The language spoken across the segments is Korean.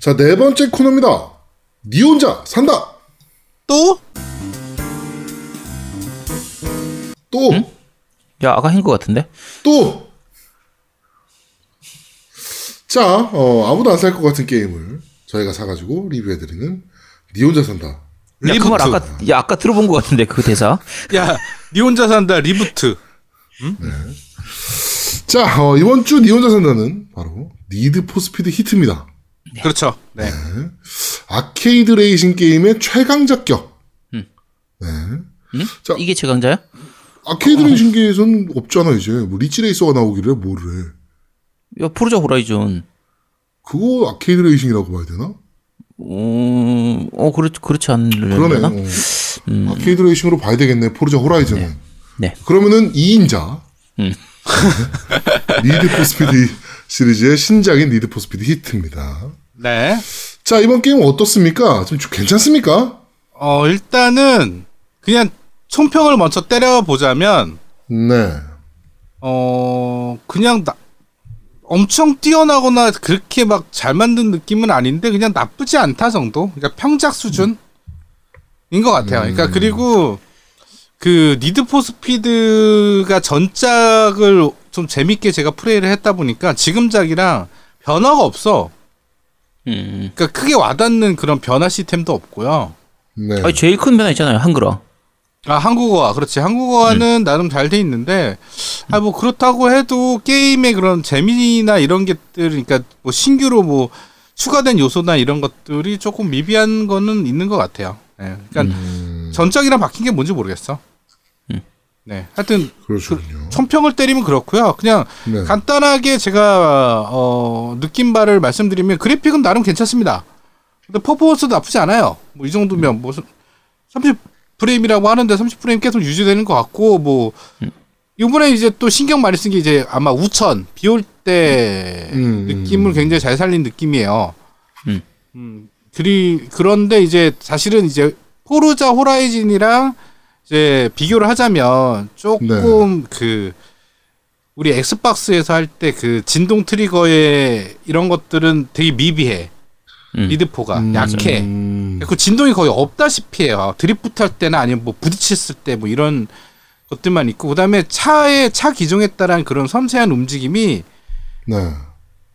자, 네 번째 코너입니다. 니 혼자 산다. 또? 또, 야, 아까 한 것 같은데? 또. 자, 어, 아무도 안 살 것 같은 게임을 저희가 사가지고 리뷰해드리는 니 혼자 산다. 야, 그말 reboot. 아까, 야, 아까 들어본 것 같은데, 그 대사. 야, 니 혼자 산다 reboot. 자, 어, 이번 주 니 혼자 산다는 바로 Need for Speed Heat입니다. 그렇죠. 네. 아케이드 레이싱 게임의 최강자격. 네. 응? 자. 이게 최강자야? 아케이드 레이싱계에선 없잖아, 이제. 뭐, 리치 레이서가 나오기를 뭐를 해. 야, Forza Horizon. 그거 아케이드 레이싱이라고 봐야 되나? 어, 어, 그렇, 그렇지 않으려나? 그러네. 어. 아케이드 레이싱으로 봐야 되겠네, Forza Horizon은. 네. 그러면은 2인자. 음. Need for Speed 시리즈의 신작인 니드 for Speed Heat입니다. 네. 자, 이번 게임 어떻습니까? 좀 괜찮습니까? 어, 일단은 그냥 총평을 먼저 때려보자면 네. 어, 그냥 나, 엄청 뛰어나거나 그렇게 막 잘 만든 느낌은 아닌데 그냥 나쁘지 않다 정도. 그러니까 평작 수준인 것 같아요. 그러니까 그리고 그 Need for Speed가 전작을 좀 재밌게 제가 플레이를 했다 보니까 지금작이랑 변화가 없어. 음. 그러니까 크게 와닿는 그런 변화 시스템도 없고요. 네. 아니, 제일 큰 변화 있잖아요, 한글화. 아 한국어화 그렇지 한국어화는 나름 잘 돼 있는데 아 뭐 그렇다고 해도 게임의 그런 재미나 이런 것들 그러니까 뭐 신규로 뭐 추가된 요소나 이런 것들이 조금 미비한 거는 있는 것 같아요. 네. 그러니까 전작이랑 바뀐 게 뭔지 모르겠어. 네, 하여튼 그렇군요. 총평을 때리면 그렇고요. 그냥 네. 간단하게 제가 어, 느낀 바를 말씀드리면 그래픽은 나름 괜찮습니다. 근데 퍼포먼스도 나쁘지 않아요. 뭐 이 정도면 뭐 30 프레임이라고 하는데 30 프레임 계속 유지되는 것 같고 뭐 이번에 이제 또 신경 많이 쓴 게 이제 아마 우천 비 올때 음, 느낌을 음. 굉장히 잘 살린 느낌이에요. 음. 음, 그리 그런데 이제 사실은 이제 포르자 호라이즌이랑 이제 비교를 하자면 조금 그 우리 엑스박스에서 할 때 그 진동 트리거의 이런 것들은 되게 미비해. 음. 리드포가 약해. 음, 그 진동이 거의 없다시피 해요. 드리프트 할 때나 아니면 뭐 부딪혔을 때 뭐 이런 것들만 있고 그다음에 차의 차 기종에 따른 그런 섬세한 움직임이 네.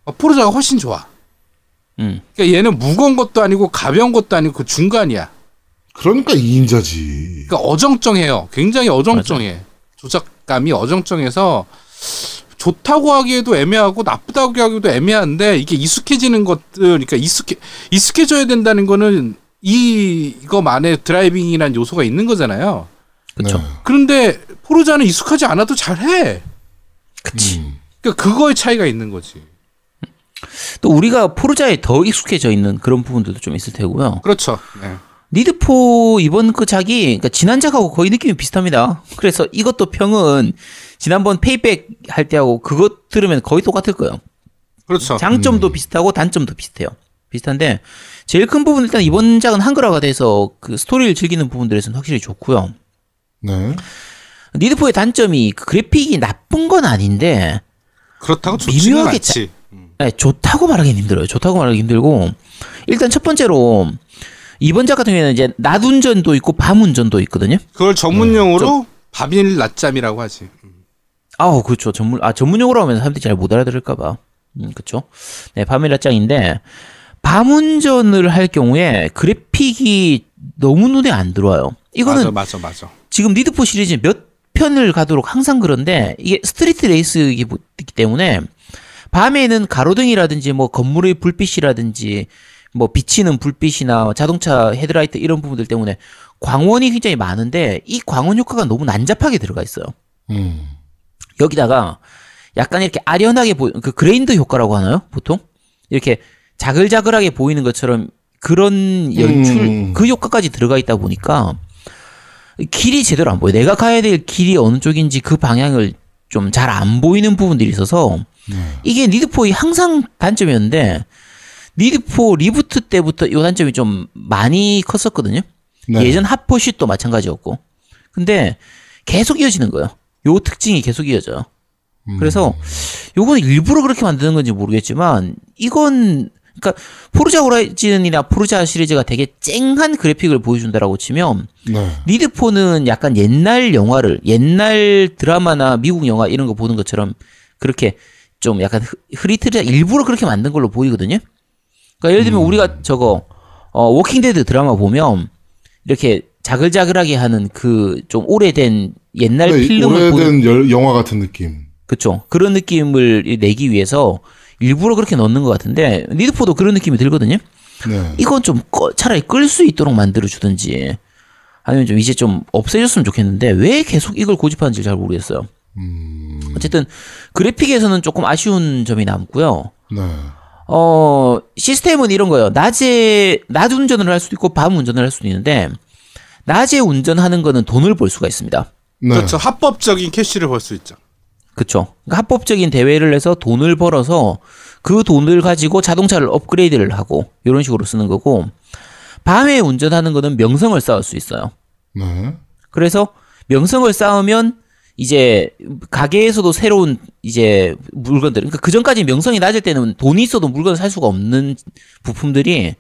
어, 포르자가 훨씬 좋아. 음. 그러니까 얘는 무거운 것도 아니고 가벼운 것도 아니고 그 중간이야. 그러니까 2인자지. 그러니까 어정쩡해요. 굉장히 어정쩡해. 조작감이 어정쩡해서 좋다고 하기에도 애매하고 나쁘다고 하기도 애매한데 이게 익숙해지는 것들, 그러니까 익숙해 익숙해져야 된다는 거는 이 이거만의 드라이빙이란 요소가 있는 거잖아요. 그쵸. 네. 그런데 포르자는 익숙하지 않아도 잘해. 그치. 음. 그러니까 그거의 차이가 있는 거지. 또 우리가 Forza에 더 익숙해져 있는 그런 부분들도 좀 있을 테고요. 그렇죠. 네. Need for 이번 그 작이 그러니까 지난작하고 거의 느낌이 비슷합니다. 그래서 이것도 평은 지난번 Payback 할 때하고 그것 들으면 거의 똑같을 거예요. 그렇죠. 장점도 비슷하고 단점도 비슷해요. 비슷한데 제일 큰 부분 은 일단 이번 작은 한글화가 돼서 그 스토리를 즐기는 부분들에서는 확실히 좋고요. 네. 니드포의 단점이 그 그래픽이 나쁜 건 아닌데 그렇다고 좋지는 미묘하게 않지. 네, 좋다고 말하기는 힘들어요. 좋다고 말하기 힘들고 일단 첫 번째로 이번 작 같은 경우에는 이제 낮 운전도 있고 밤 운전도 있거든요. 그걸 전문 용어로 밤일 낮잠이라고 하지. 아우 그렇죠 전문 아 전문 용어로 하면 사람들이 잘 못 알아들을까 봐 음 그렇죠 네 밤이라짱인데 밤 운전을 할 경우에 그래픽이 너무 눈에 안 들어와요 이거는 맞아, 맞아, 맞아. 지금 Need for 시리즈 몇 편을 가도록 항상 그런데 이게 street race이기 때문에 밤에는 가로등이라든지 뭐 건물의 불빛이라든지 뭐 비치는 불빛이나 자동차 헤드라이트 이런 부분들 때문에 광원이 굉장히 많은데 이 광원 효과가 너무 난잡하게 들어가 있어요. 음. 여기다가 약간 이렇게 아련하게 보이 그 grain 효과라고 하나요? 보통 이렇게 자글자글하게 보이는 것처럼 그런 연출 음. 그 효과까지 들어가 있다 보니까 길이 제대로 안 보여. 내가 가야 될 길이 어느 쪽인지 그 방향을 좀 잘 안 보이는 부분들이 있어서 이게 Need for의 항상 단점이었는데 Need for reboot 때부터 이 단점이 좀 많이 컸었거든요. 네. 예전 Hot Pursuit도 마찬가지였고. 근데 계속 이어지는 거예요. 요 특징이 계속 이어져요. 그래서 요거는 일부러 그렇게 만드는 건지 모르겠지만 이건 그러니까 Forza Horizon이나 Forza 시리즈가 되게 쨍한 그래픽을 보여준다라고 치면 네. 리드4는 약간 옛날 영화를 옛날 드라마나 미국 영화 이런 거 보는 것처럼 그렇게 좀 약간 흐- 흐릿흐릿 일부러 그렇게 만든 걸로 보이거든요. 그러니까 예를 들면 우리가 저거 어 Walking Dead 드라마 보면 이렇게 자글자글하게 하는 그 좀 오래된 옛날 네, 필름을 오래된 열- 영화 같은 느낌. 그쵸 그런 느낌을 내기 위해서 일부러 그렇게 넣는 것 같은데 리드4도 그런 느낌이 들거든요. 네. 이건 좀 꺼- 차라리 끌 수 있도록 만들어 주든지 아니면 좀 이제 좀 없애줬으면 좋겠는데 왜 계속 이걸 고집하는지 잘 모르겠어요. 어쨌든 그래픽에서는 조금 아쉬운 점이 남고요. 네. 어 시스템은 이런 거예요. 낮에 낮 운전을 할 수도 있고 밤 운전을 할 수도 있는데 낮에 운전하는 거는 돈을 벌 수가 있습니다. 네. 그렇죠. 합법적인 캐시를 벌 수 있죠. 그쵸. 그러니까 합법적인 대회를 해서 돈을 벌어서 그 돈을 가지고 자동차를 업그레이드를 하고 이런 식으로 쓰는 거고 밤에 운전하는 거는 명성을 쌓을 수 있어요. 네. 그래서 명성을 쌓으면 이제 가게에서도 새로운 이제 물건들 그러니까 그 전까지 명성이 낮을 때는 돈이 있어도 물건을 살 수가 없는 부품들이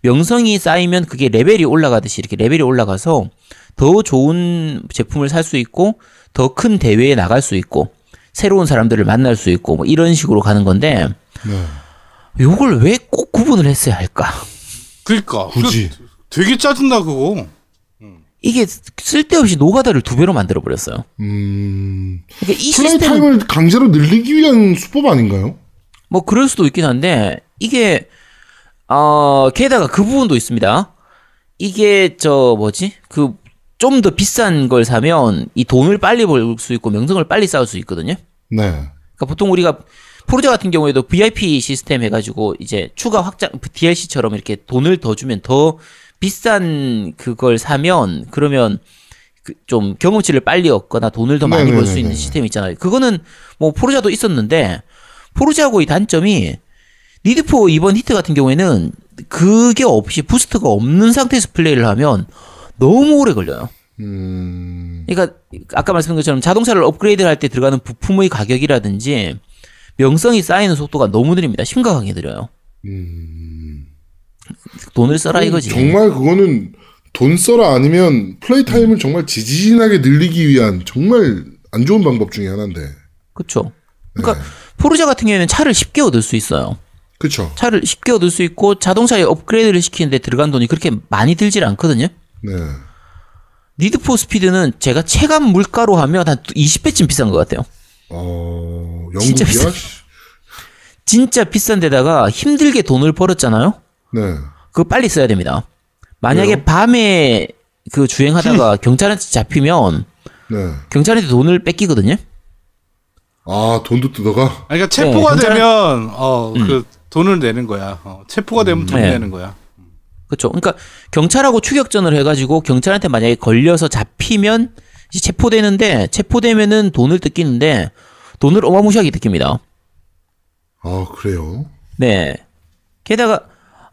명성이 쌓이면 그게 레벨이 올라가듯이 이렇게 레벨이 올라가서 더 좋은 제품을 살 수 있고 더 큰 대회에 나갈 수 있고 새로운 사람들을 만날 수 있고 뭐 이런 식으로 가는 건데 네. 요걸 왜 꼭 구분을 했어야 할까? 그러니까 굳이. 그 되게 짜증나 그거. 이게 쓸데없이 노가다를 두 배로 만들어 버렸어요. 음. 그러니까 이 플레이 시스템 타임을 강제로 늘리기 위한 수법 아닌가요? 뭐 그럴 수도 있긴 한데 이게 어 게다가 그 부분도 있습니다. 이게 저 뭐지 그 좀 더 비싼 걸 사면 이 돈을 빨리 벌 수 있고 명성을 빨리 쌓을 수 있거든요. 네. 그러니까 보통 우리가 포르자 같은 경우에도 VIP 시스템 해가지고 이제 추가 확장 DLC처럼 이렇게 돈을 더 주면 더 비싼 그걸 사면 그러면 그좀 경험치를 빨리 얻거나 돈을 더 많이 벌 수 있는 네네네네. 시스템 있잖아요. 그거는 뭐 포르자도 있었는데 Forza고의 단점이 Need for 이번 Heat 같은 경우에는 그게 없이 boost가 없는 상태에서 플레이를 하면 너무 오래 걸려요. 음. 그러니까 아까 말씀드린 것처럼 자동차를 업그레이드 할때 들어가는 부품의 가격이라든지 명성이 쌓이는 속도가 너무 느립니다. 심각하게 느려요. 돈을 써라 이거지. 음. 정말 그거는 돈 써라 아니면 플레이 타임을 정말 지지부진하게 늘리기 위한 정말 안 좋은 방법 중에 하나인데. 그렇죠. 그러니까 Forza 같은 경우에는 차를 쉽게 얻을 수 있어요. 그쵸. 차를 쉽게 얻을 수 있고 자동차에 업그레이드를 시키는데 들어간 돈이 그렇게 많이 들질 않거든요. 네. Need for Speed는 제가 체감 물가로 하면 한 20배쯤 비싼 것 같아요. 어, 진짜 영국이야? 진짜 비싼 데다가 힘들게 돈을 벌었잖아요. 네. 그거 빨리 써야 됩니다. 만약에 왜요? 밤에 그 주행하다가 경찰한테 잡히면 네. 경찰한테 돈을 뺏기거든요. 아, 돈도 뜯어가? 아니, 그러니까 체포가 네, 되면 어그 돈을 내는 거야. 어, 체포가 되면 돈 네. 내는 거야. 그렇죠. 그러니까 경찰하고 추격전을 해가지고 경찰한테 만약에 걸려서 잡히면 이제 체포되는데 체포되면은 돈을 뜯기는데 돈을 어마무시하게 뜯깁니다. 아, 그래요? 네. 게다가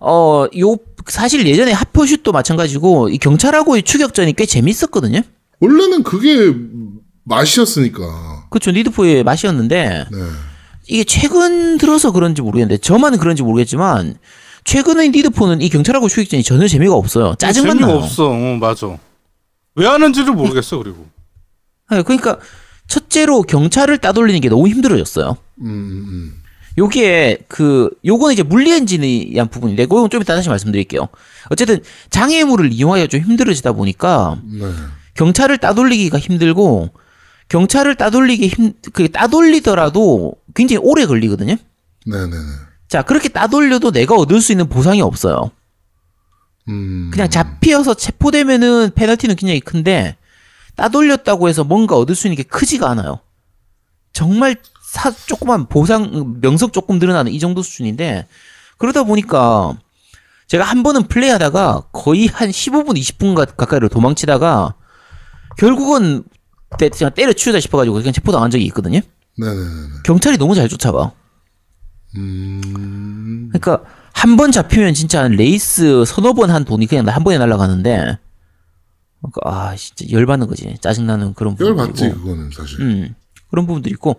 어 요 사실 예전에 핫퍼슛도 마찬가지고 이 경찰하고의 추격전이 꽤 재밌었거든요. 원래는 그게 맛이었으니까. 그렇죠. 니드포의 맛이었는데 네. 이게 최근 들어서 그런지 모르겠는데 저만 그런지 모르겠지만 최근의 니드포는 이 경찰하고 추격전이 전혀 재미가 없어요. 짜증만 재미가 나요. 없어. 어, 맞아. 왜 하는지를 모르겠어 그리고. 네, 그러니까 첫째로 경찰을 따돌리는 게 너무 힘들어졌어요. 음, 음, 요게 그 요거는 이제 물리 엔진에 대한 부분인데 그건 좀 이따 다시 말씀드릴게요. 어쨌든 장애물을 이용하기가 좀 힘들어지다 보니까 음. 네. 경찰을 따돌리기가 힘들고 경찰을 따돌리기 힘 그 따돌리더라도 굉장히 오래 걸리거든요. 네네네. 자 그렇게 따돌려도 내가 얻을 수 있는 보상이 없어요. 음. 그냥 잡혀서 체포되면은 페널티는 굉장히 큰데 따돌렸다고 해서 뭔가 얻을 수 있는 게 크지가 않아요. 정말 사 조그만 보상 명성 조금 늘어나는 이 정도 수준인데 그러다 보니까 제가 한 번은 플레이 하다가 거의 한 15분 20분 가- 가까이를 도망치다가 결국은 때, 그냥 때려치우자 싶어가지고 그냥 체포당한 적이 있거든요. 네네네. 경찰이 너무 잘 쫓아가. 음. 그러니까 한 번 잡히면 진짜 한 레이스 서너 번 한 돈이 그냥 한 번에 날아가는데 그러니까 아 진짜 열받는 거지 짜증나는 그런 열 부분 받지, 그거는 사실. 음 그런 부분들이 있고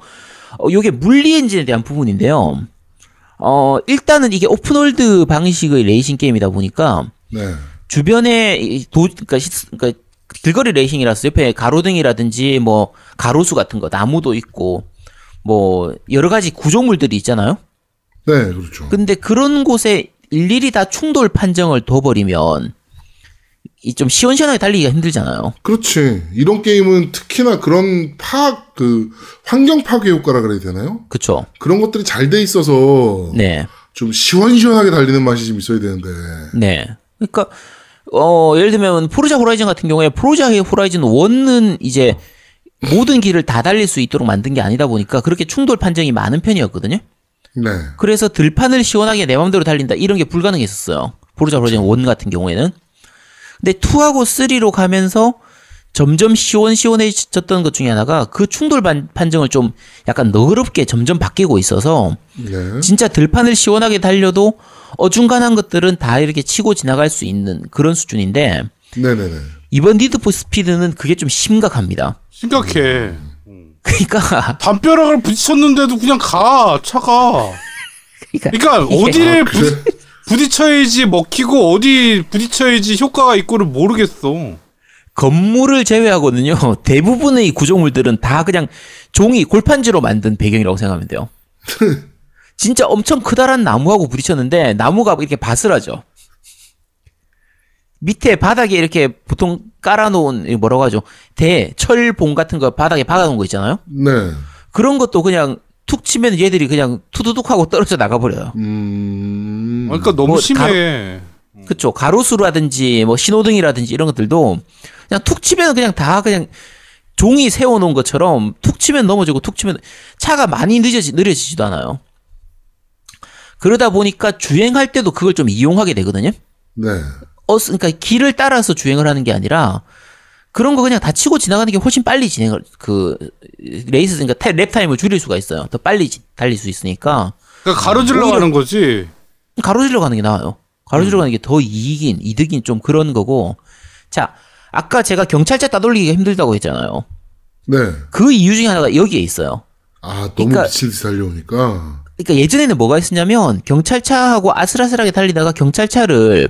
어 요게 물리 엔진에 대한 부분인데요 어, 일단은 이게 open world 방식의 레이싱 게임이다 보니까 네. 주변에 이 도, 그러니까, 시- 그러니까 길거리 레이싱이라서 옆에 가로등이라든지 뭐 가로수 같은 거 나무도 있고 뭐 여러 가지 구조물들이 있잖아요. 네, 그렇죠. 근데 그런 곳에 일일이 다 충돌 판정을 둬버리면 이 좀 시원시원하게 달리기가 힘들잖아요. 그렇지. 이런 게임은 특히나 그런 파악, 그, 환경 파괴 효과라 그래야 되나요? 그쵸? 그런 것들이 잘 돼 있어서 네. 좀 시원시원하게 달리는 맛이 좀 있어야 되는데. 네. 그러니까 어 예를 들면 포르자 호라이즌 같은 경우에 포르자 호라이즌 1은 이제 모든 길을 다 달릴 수 있도록 만든 게 아니다 보니까 그렇게 충돌 판정이 많은 편이었거든요. 네. 그래서 들판을 시원하게 내 마음대로 달린다 이런 게 불가능했었어요. 포르자 호라이즌 1 같은 경우에는. 근데 2하고 3로 가면서 점점 시원시원해졌던 것 중에 하나가 그 충돌 반- 판정을 좀 약간 너그럽게 점점 바뀌고 있어서 네. 진짜 들판을 시원하게 달려도 어중간한 것들은 다 이렇게 치고 지나갈 수 있는 그런 수준인데 네네네. 이번 니드포 스피드는 그게 좀 심각합니다. 심각해. 그러니까 담벼락을 부딪혔는데도 그냥 가 차가. 그러니까 이게- 어디를 아, 그래? 부딪, 부딪혀야지 먹히고 어디 부딪혀야지 효과가 있고를 모르겠어. 건물을 제외하고는요 대부분의 구조물들은 다 그냥 종이 골판지로 만든 배경이라고 생각하면 돼요. 진짜 엄청 크다란 나무하고 부딪혔는데 나무가 이렇게 바스라져. 밑에 바닥에 이렇게 보통 깔아놓은 이 뭐라고 하죠 대 철봉 같은 거 바닥에 박아놓은 거 있잖아요. 네. 그런 것도 그냥 툭 치면 얘들이 그냥 투두둑 하고 떨어져 나가버려요. 음. 그러니까 너무 뭐 심해. 그쵸. 가로수라든지 뭐 신호등이라든지 이런 것들도 그냥 툭 치면 그냥 다 그냥 종이 세워놓은 것처럼 툭 치면 넘어지고 툭 치면 차가 많이 늦어지, 느려지지도 않아요. 그러다 보니까 주행할 때도 그걸 좀 이용하게 되거든요. 네. 어, 그러니까 길을 따라서 주행을 하는 게 아니라 그런 거 그냥 다 치고 지나가는 게 훨씬 빨리 진행을 그 레이스 그러니까 태- 랩 타임을 줄일 수가 있어요. 더 빨리 지- 달릴 수 있으니까 그러니까 가로질러 가는 거지. 가로질러 가는 게 나아요. 가로질러 가는 게 더 이익인 이득인 좀 그런 거고. 자, 아까 제가 경찰차 따돌리기가 힘들다고 했잖아요. 네. 그 이유 중에 하나가 여기에 있어요. 아, 너무 그러니까- 미친 듯이 달려오니까. 그러니까 예전에는 뭐가 있었냐면 경찰차하고 아슬아슬하게 달리다가 경찰차를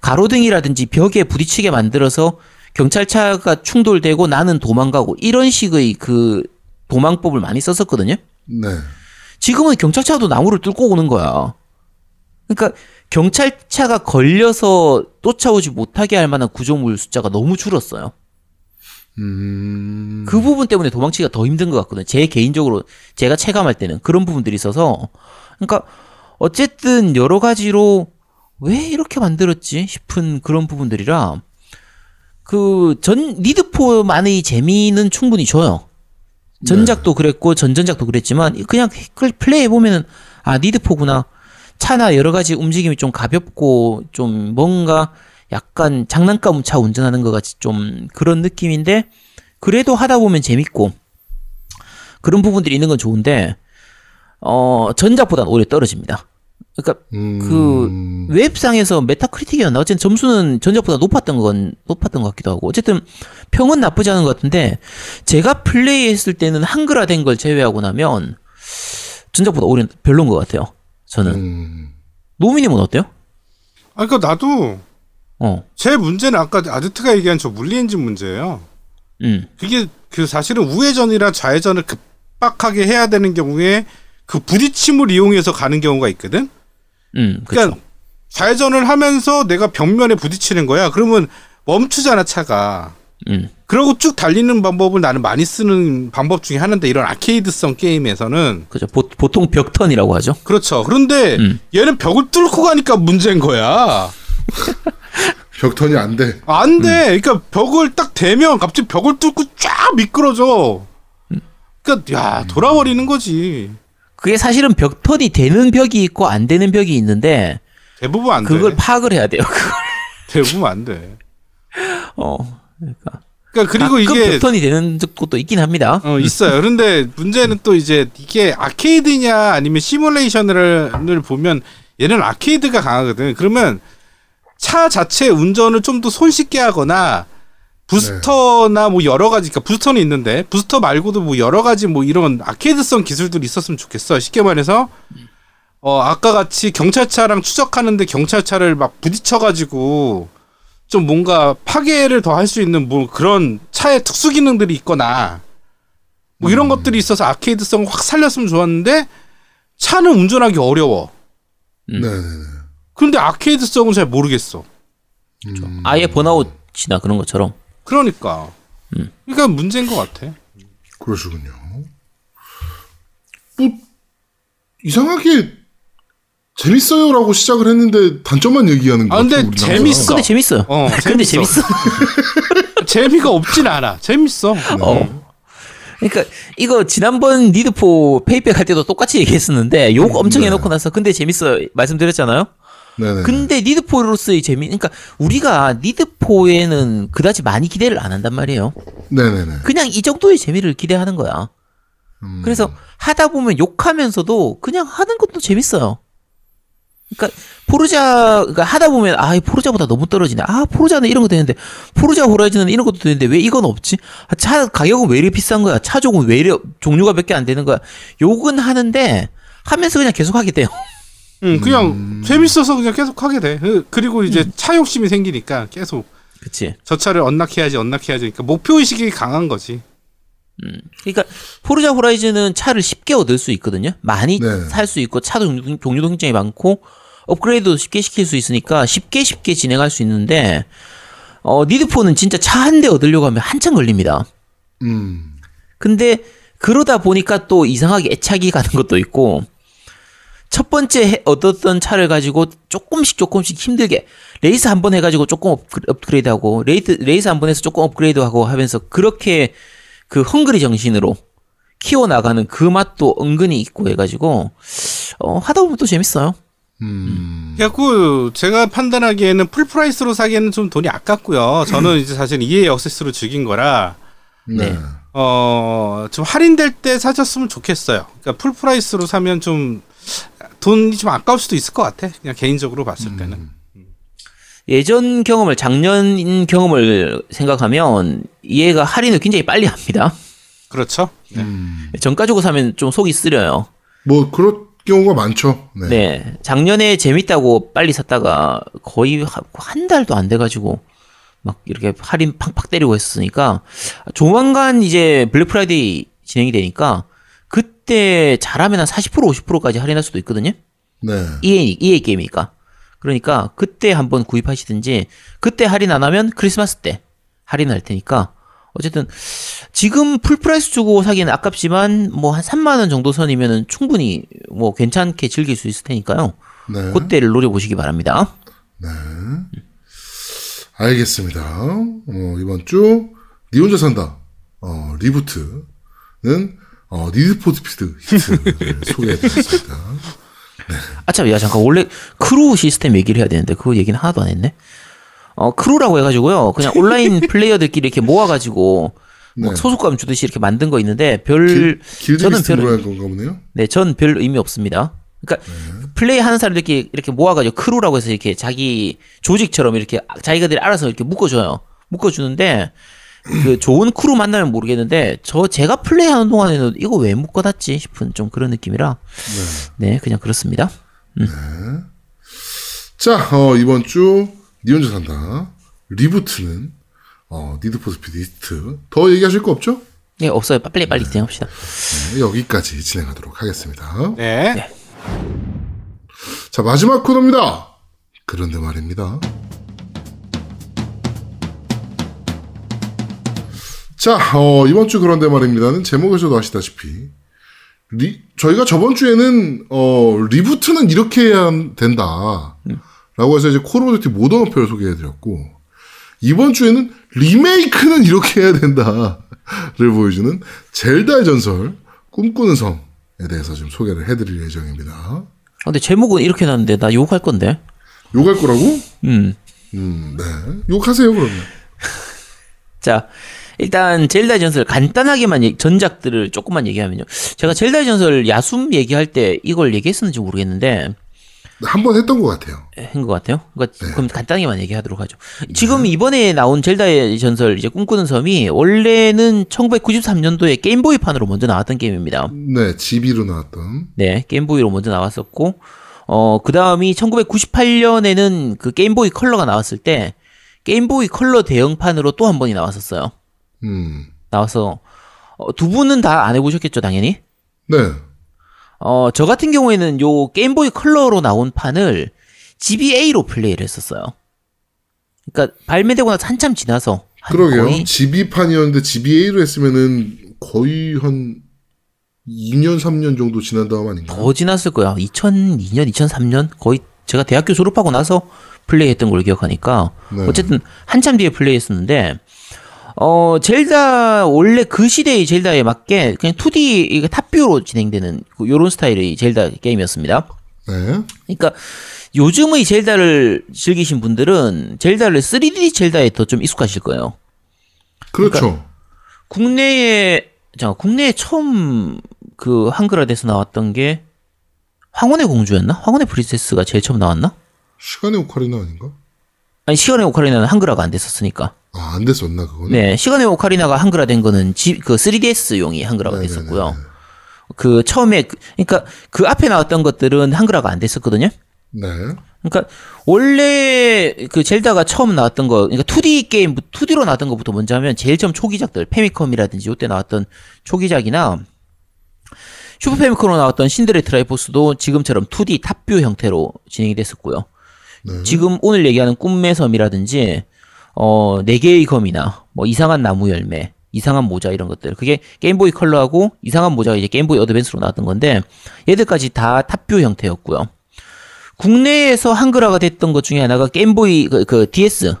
가로등이라든지 벽에 부딪히게 만들어서 경찰차가 충돌되고 나는 도망가고 이런 식의 그 도망법을 많이 썼었거든요. 네. 지금은 경찰차도 나무를 뚫고 오는 거야. 그러니까 경찰차가 걸려서 쫓아오지 못하게 할 만한 구조물 숫자가 너무 줄었어요. 음. 그 부분 때문에 도망치기가 더 힘든 것 같거든요. 제 개인적으로 제가 체감할 때는 그런 부분들이 있어서 그러니까 어쨌든 여러 가지로 왜 이렇게 만들었지 싶은 그런 부분들이라 그전 리드포만의 재미는 충분히 줘요. 전작도 그랬고 전전작도 그랬지만 그냥 그걸 플레이 해 보면은 아 니드포구나. 차나 여러 가지 움직임이 좀 가볍고 좀 뭔가 약간 장난감 차 운전하는 것 같이 좀 그런 느낌인데 그래도 하다 보면 재밌고 그런 부분들이 있는 건 좋은데 어 전작보다는 오히려 떨어집니다. 그러니까 음. 그 웹상에서 메타크리틱이었나 어쨌든 점수는 전작보다 높았던 건 높았던 것 같기도 하고 어쨌든 평은 나쁘지 않은 것 같은데 제가 플레이했을 때는 한글화된 걸 제외하고 나면 전작보다 오히려 별로인 것 같아요. 저는 음. 노미님은 어때요? 아, 그러니까 나도 어, 제 문제는 아까 아드트가 얘기한 저 물리 엔진 문제예요. 음, 그게 그 사실은 우회전이랑 좌회전을 급박하게 해야 되는 경우에 그 부딪힘을 이용해서 가는 경우가 있거든. 음, 그러니까. 좌회전을 하면서 내가 벽면에 부딪히는 거야. 그러면 멈추잖아 차가. 음, 그러고 쭉 달리는 방법을 나는 많이 쓰는 방법 중에 하나인데 이런 아케이드성 게임에서는 그죠. 보, 보통 벽턴이라고 하죠. 그렇죠. 그런데 음. 얘는 벽을 뚫고 가니까 문제인 거야. 벽턴이 안 돼. 안 돼. 그러니까 벽을 딱 대면 갑자기 벽을 뚫고 쫙 미끄러져. 그러니까 야 돌아버리는 거지. 그게 사실은 벽턴이 되는 벽이 있고 안 되는 벽이 있는데 대부분 안 그걸 돼. 파악을 해야 돼요. 그걸. 대부분 안 돼. 어, 그러니까 그러니까 그리고 이게 벽턴이 되는 것도 있긴 합니다. 어, 있어요. 그런데 문제는 또 이제 이게 아케이드냐 아니면 시뮬레이션을 보면 얘는 아케이드가 강하거든. 그러면 차 자체 운전을 좀 더 손쉽게 하거나 부스터나 뭐 여러 가지, 그러니까 부스터는 있는데 부스터 말고도 뭐 여러 가지 뭐 이런 아케이드성 기술들이 있었으면 좋겠어. 쉽게 말해서 어 아까 같이 경찰차랑 추적하는데 경찰차를 막 부딪혀 가지고 좀 뭔가 파괴를 더 할 수 있는 뭐 그런 차의 특수 기능들이 있거나 뭐 이런 것들이 있어서 아케이드성을 확 살렸으면 좋았는데 차는 운전하기 어려워. 음. 네네네. 그런데 아케이드성은 잘 모르겠어. 아예 번아웃이나 그런 것처럼. 그러니까. 음. 그러니까 문제인 것 같아. 그러시군요. 뭐 이상하게 재밌어요라고 시작을 했는데 단점만 얘기하는 거 아, 근데. 재밌어. 근데 재밌어요. 어, 근데 재밌어. 재밌어. 재미가 없진 않아. 재밌어. 어. 그러니까 이거 지난번 니드포 페이백 할 때도 똑같이 얘기했었는데 욕 엄청 네. 해놓고 나서 근데 재밌어 말씀드렸잖아요. 네네. 근데 니드포로서의 재미, 그러니까 우리가 니드포에는 그다지 많이 기대를 안 한단 말이에요. 네네네. 그냥 이 정도의 재미를 기대하는 거야. 음. 그래서 하다 보면 욕하면서도 그냥 하는 것도 재밌어요. 그러니까 포르자 그러니까 하다 보면 아, 이 포르자보다 너무 떨어지네. 아, 포르자는 이런 거 되는데 포르자 호라이즌은 이런 것도 되는데 왜 이건 없지? 아, 차 가격은 왜 이렇게 비싼 거야? 차종은 왜 이래 종류가 몇 개 안 되는 거야? 욕은 하는데 하면서 그냥 계속 하게 돼요. 응, 그냥 음. 재밌어서 그냥 계속 하게 돼. 그- 그리고 이제 차 욕심이 생기니까 계속 그치 저 차를 언락해야지, 언락해야지. 그러니까 목표 의식이 강한 거지. 그러니까 포르자 호라이즌은 차를 쉽게 얻을 수 있거든요. 많이 네. 살수 있고 차도 종류- 종류도 굉장히 많고 업그레이드도 쉽게 시킬 수 있으니까 쉽게 쉽게 진행할 수 있는데 어 니드포는 진짜 차 한 대 얻으려고 하면 한참 걸립니다. 음. 근데 그러다 보니까 또 이상하게 애착이 가는 것도 있고 첫 번째 해- 얻었던 차를 가지고 조금씩 조금씩 힘들게 레이스 한 번 해가지고 조금 업그- 업그레이드하고 레이트, 레이스 한 번 해서 조금 업그레이드하고 하면서 그렇게 그 헝그리 정신으로 키워나가는 그 맛도 은근히 있고 해가지고 어, 하다 보면 또 재밌어요. 음. 그래갖고 제가 판단하기에는 full price로 사기에는 좀 돈이 아깝고요. 저는 이제 사실 EA 어세스로 즐긴 거라 네. 네. 어, 좀 할인될 때 사셨으면 좋겠어요. 그러니까 full price로 사면 좀 돈이 좀 아까울 수도 있을 것 같아. 그냥 개인적으로 봤을 때는. 예전 경험을 작년 경험을 생각하면 이해가 할인을 굉장히 빨리 합니다. 그렇죠. 네. 음. 정가 주고 사면 좀 속이 쓰려요. 뭐 그럴 경우가 많죠. 네. 네. 작년에 재밌다고 빨리 샀다가 거의 한 달도 안 돼가지고 막 이렇게 할인 팍팍 때리고 했으니까 조만간 이제 블랙 프라이데이 진행이 되니까 그때 잘하면 한 40% 50%까지 할인할 수도 있거든요. 네. EA, EA 게임이니까. 그러니까 그때 한번 구입하시든지 그때 할인 안 하면 크리스마스 때 할인할 테니까 어쨌든 지금 full price 주고 사기는 아깝지만 뭐 한 3만 원 정도 선이면은 충분히 뭐 괜찮게 즐길 수 있을 테니까요. 네. 그때를 노려보시기 바랍니다. 알겠습니다. 어, 이번 주, 니 혼자 산다. 어, 리부트는, 어, 니드포 스피드 히트를 소개해드렸습니다. 아참, 야, 잠깐, 원래 크루 시스템 얘기를 해야 되는데, 그거 얘기는 하나도 안 했네? 어, 크루라고 해가지고요. 그냥 온라인 플레이어들끼리 이렇게 모아가지고, 뭐 네. 소속감 주듯이 이렇게 만든 거 있는데, 별, 길, 저는 별, 한 건가 보네요. 네, 전 별 의미 없습니다. 그러니까 플레이 하는 사람들끼리 이렇게 모아가지고 크루라고 해서 이렇게 자기 조직처럼 이렇게 자기가들이 알아서 이렇게 묶어줘요. 묶어주는데 그 좋은 크루 만나면 모르겠는데 저 제가 플레이하는 동안에는 이거 왜 묶어놨지 싶은 좀 그런 느낌이라 네 그냥 그렇습니다. 자, 어, 이번 주, 니 혼자 산다. 리부트는, 어, 니드포 스피드 히트. 더 얘기하실 거 없죠? 네 없어요. 빨리 빨리 진행합시다. 네, 여기까지 진행하도록 하겠습니다. 네. 자, 마지막 코너입니다. 그런데 말입니다. 자, 어, 이번 주 그런데 말입니다는 제목에서도 아시다시피, 리, 저희가 저번 주에는, 어, 리부트는 이렇게 해야 된다. 라고 해서 이제 콜 오브 듀티 모던 워페어를 소개해 드렸고, 이번 주에는 리메이크는 이렇게 해야 된다. 를 보여주는 젤다의 전설, 꿈꾸는 섬에 대해서 좀 소개를 해 드릴 예정입니다. 아, 근데 제목은 이렇게 났는데 나 욕할 건데. 욕할 거라고? 음. 음, 네. 욕하세요, 그러면. 자, 일단 젤다의 전설 간단하게만 전작들을 조금만 얘기하면요. 제가 젤다의 전설 야숨 얘기할 때 이걸 얘기했었는지 모르겠는데 한 번 했던 것 같아요. 한것 같아요. 그러니까 그럼 간단하게만 얘기하도록 하죠. 지금 이번에 나온 젤다의 전설 이제 꿈꾸는 섬이 원래는 1993년도에 게임보이판으로 먼저 나왔던 게임입니다. 네, GB로 나왔던. 네, 게임보이로 먼저 나왔었고 어 그 다음이 1998년에는 그 게임보이 컬러가 나왔을 때 게임보이 컬러 대형판으로 또 한 번이 나왔었어요. 음. 나와서 어, 두 분은 다 안 해보셨겠죠, 당연히. 네. 어, 저 같은 경우에는 요 게임보이 컬러로 나온 판을 GBA로 플레이를 했었어요. 그러니까 발매되고 나서 한참 지나서 한 그러게요. 거의 GB판이었는데 GBA로 했으면은 거의 한 2년, 3년 정도 지난 다음 아닌가? 더 지났을 거야. 2002년, 2003년 거의 제가 대학교 졸업하고 나서 플레이했던 걸 기억하니까 네. 어쨌든 한참 뒤에 플레이했었는데 어 젤다 원래 그 시대의 젤다에 맞게 그냥 2D 이게 탑뷰로 진행되는 그 요런 스타일의 젤다 게임이었습니다. 네. 그러니까 요즘의 젤다를 즐기신 분들은 젤다를 3D 젤다에 더 좀 익숙하실 거예요. 그렇죠. 국내에 자 국내에 처음 그 한글화돼서 나왔던 게 황혼의 공주였나? 황혼의 프린세스가 제일 처음 나왔나? 시간의 오카리나 아닌가? 아니 시간의 오카리나는 한글화가 안 됐었으니까. 아, 안 됐었나, 그거는? 네, 시간의 오카리나가 한글화된 거는 G, 그 3DS용이 한글화가 네네네네. 됐었고요. 그 처음에 그- 그러니까 그 앞에 나왔던 것들은 한글화가 안 됐었거든요. 네. 그러니까 원래 그 젤다가 처음 나왔던 거, 그러니까 2D 게임, 2D로 나왔던 것부터 먼저 하면 제일 처음 초기작들, 패미컴이라든지 이때 나왔던 초기작이나 슈퍼 패미컴으로 나왔던 신들의 트라이포스도 지금처럼 2D top view 형태로 진행이 됐었고요. 네. 지금 오늘 얘기하는 꿈의 섬이라든지 어, 네 개의 검이나 뭐 이상한 나무 열매, 이상한 모자 이런 것들. 그게 게임보이 컬러하고 이상한 모자가 이제 게임보이 어드밴스로 나왔던 건데 얘들까지 다 탑뷰 형태였고요. 국내에서 한글화가 됐던 것 중에 하나가 게임보이 그, 그 DS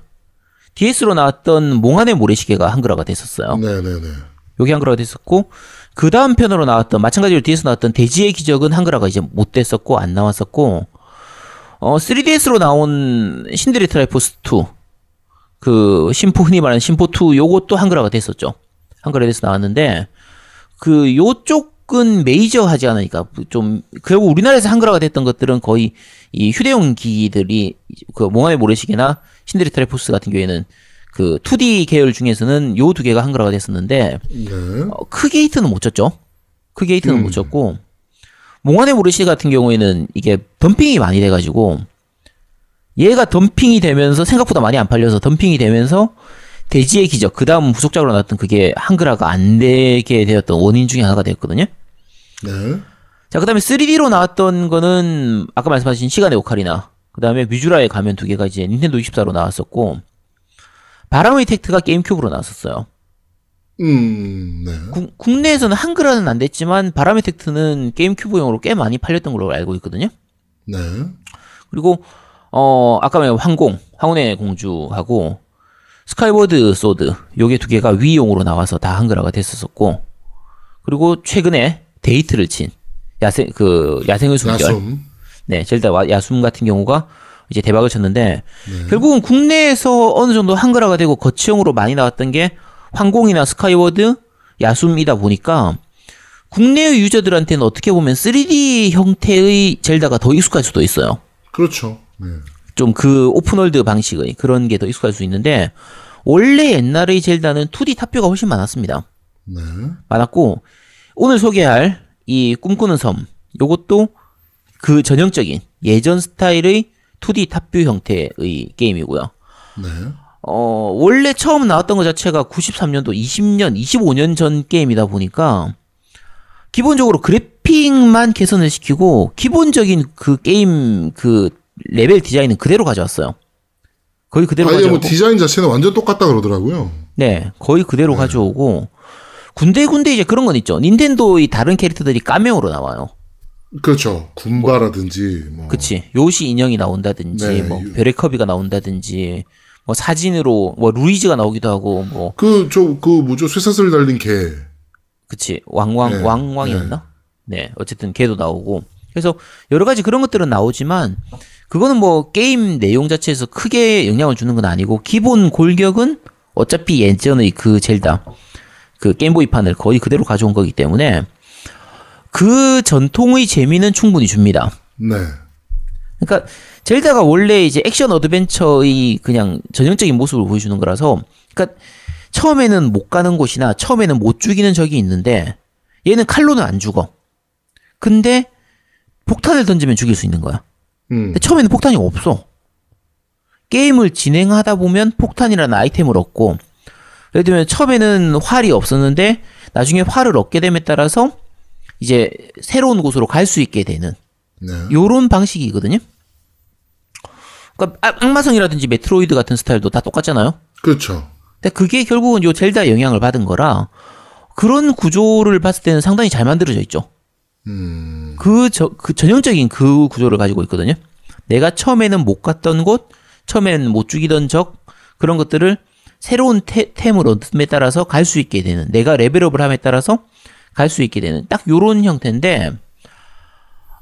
DS로 나왔던 몽환의 모래시계가 한글화가 됐었어요. 네네네. 여기 한글화가 됐었고 그 다음 편으로 나왔던 마찬가지로 DS 나왔던 대지의 기적은 한글화가 이제 못 됐었고 안 나왔었고 어 3DS로 나온 신들의 트라이포스 2 그 신포 흔히 말하는 신포 2 요것도 한글화가 됐었죠. 한글화 돼서 나왔는데 그 요쪽은 메이저 하지 않으니까 좀 결국 우리나라에서 한글화가 됐던 것들은 거의 이 휴대용 기기들이 그 몽환의 모래시계나 신들의 트라이포스 같은 경우에는 그 2D 계열 중에서는 요 두 개가 한글화가 됐었는데 네. 어, 크게 히트는 못 쳤죠. 크게 히트는 못 쳤고 몽환의 모래시 같은 경우에는 이게 덤핑이 많이 돼가지고 얘가 덤핑이 되면서 생각보다 많이 안 팔려서 덤핑이 되면서 대지의 기적 그 다음 후속작으로 나왔던 그게 한글화가 안 되게 되었던 원인 중에 하나가 됐거든요. 네. 자, 그 다음에 3D로 나왔던 거는 아까 말씀하신 시간의 오카리나 그 다음에 뮤주라의 가면 두 개가 이제 닌텐도 64로 나왔었고 바람의 텍트가 게임큐브로 나왔었어요. 음, 네. 국- 국내에서는 한글화는 안 됐지만 바람의 택트는 게임큐브용으로 꽤 많이 팔렸던 걸로 알고 있거든요. 네. 그리고 어 아까 말한 황공, 황혼의 공주하고 스카이워드 소드 요게 두 개가 Wii용으로 나와서 다 한글화가 됐었었고 그리고 최근에 대히트를 친 야생 그 야생의 숨결 야숨. 네, 젤다 와- 야숨 같은 경우가 이제 대박을 쳤는데 결국은 국내에서 어느 정도 한글화가 되고 거치형으로 많이 나왔던 게 황공이나 스카이워드, 야숨이다 보니까 국내의 유저들한테는 어떻게 보면 3D 형태의 젤다가 더 익숙할 수도 있어요. 그렇죠. 네. 좀그 오픈월드 방식의 그런 게 더 익숙할 수 있는데 원래 옛날의 젤다는 2D top view가 훨씬 많았습니다. 네. 많았고 오늘 소개할 이 꿈꾸는 섬 요것도 그 전형적인 예전 스타일의 2D top view 형태의 게임이고요. 네. 어, 원래 처음 나왔던 것 자체가 93년도 20년, 25년 전 게임이다 보니까 기본적으로 그래픽만 개선을 시키고 기본적인 그 게임 그 레벨 디자인은 그대로 가져왔어요. 거의 그대로 아예 가져오고 뭐 디자인 자체는 완전 똑같다 그러더라고요. 네, 거의 그대로 가져오고 군데군데 이제 그런 건 있죠. 닌텐도의 다른 캐릭터들이 카메오로 나와요. 그렇죠. 군바라든지 뭐. 그치. 요시 인형이 나온다든지, 네, 뭐, 유- 별의 컵이가 나온다든지, 뭐, 사진으로, 뭐, 루이즈가 나오기도 하고, 뭐, 그, 저, 그, 뭐죠, 쇠사슬 달린 개. 그치. 왕왕, 네, 왕왕이었나? 네. 어쨌든 걔도 나오고. 그래서 여러 가지 그런 것들은 나오지만, 그거는 뭐, 게임 내용 자체에서 크게 영향을 주는 건 아니고, 기본 골격은 어차피 예전의 그 젤다, 그 게임보이판을 거의 그대로 가져온 거기 때문에, 그 전통의 재미는 충분히 줍니다. 네. 그러니까 젤다가 원래 이제 액션 어드벤처의 그냥 전형적인 모습을 보여주는 거라서 그러니까 처음에는 못 가는 곳이나 처음에는 못 죽이는 적이 있는데 얘는 칼로는 안 죽어. 근데 폭탄을 던지면 죽일 수 있는 거야. 음. 근데 처음에는 폭탄이 없어. 게임을 진행하다 보면 폭탄이라는 아이템을 얻고 예를 들면 처음에는 활이 없었는데 나중에 활을 얻게 됨에 따라서 이제 새로운 곳으로 갈 수 있게 되는 네. 요런 방식이거든요. 그러니까 악- 악마성이라든지 메트로이드 같은 스타일도 다 똑같잖아요. 그렇죠. 근데 그게 결국은 요 젤다 영향을 받은 거라 그런 구조를 봤을 때는 상당히 잘 만들어져 있죠. 음. 그, 저, 그 전형적인 그 구조를 가지고 있거든요. 내가 처음에는 못 갔던 곳, 처음에는 못 죽이던 적, 그런 것들을 새로운 태, 템을 얻음에 따라서 갈 수 있게 되는, 내가 레벨업을 함에 따라서 갈 수 있게 되는, 딱 요런 형태인데,